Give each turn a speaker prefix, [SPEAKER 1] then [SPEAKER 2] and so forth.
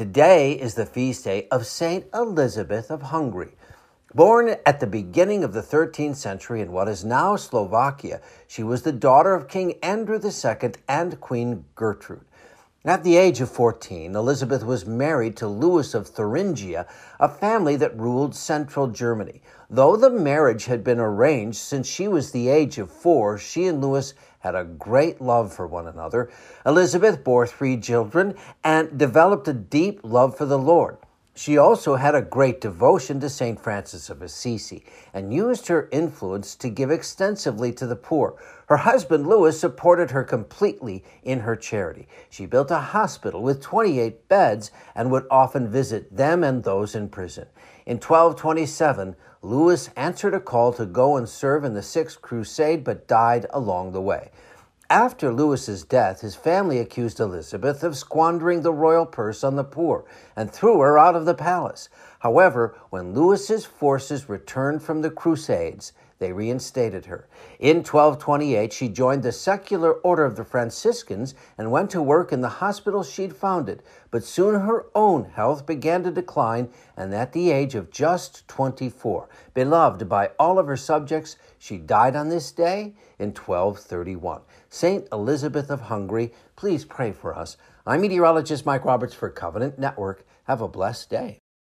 [SPEAKER 1] Today is the feast day of Saint Elizabeth of Hungary. Born at the beginning of the 13th century in what is now Slovakia, she was the daughter of King Andrew II and Queen Gertrude. At the age of 14, Elizabeth was married to Louis of Thuringia, a family that ruled central Germany. Though the marriage had been arranged since she was the age of four, she and Louis had a great love for one another. Elizabeth bore three children and developed a deep love for the Lord. She also had a great devotion to St. Francis of Assisi and used her influence to give extensively to the poor. Her husband Louis supported her completely in her charity. She built a hospital with 28 beds and would often visit them and those in prison. In 1227, Louis answered a call to go and serve in the Sixth Crusade but died along the way. After Louis's death, his family accused Elizabeth of squandering the royal purse on the poor and threw her out of the palace. However, when Louis's forces returned from the Crusades, they reinstated her. In 1228, she joined the secular order of the Franciscans and went to work in the hospital she'd founded. But soon her own health began to decline, and at the age of just 24, beloved by all of her subjects, she died on this day in 1231. Saint Elizabeth of Hungary, please pray for us. I'm meteorologist Mike Roberts for Covenant Network. Have a blessed day.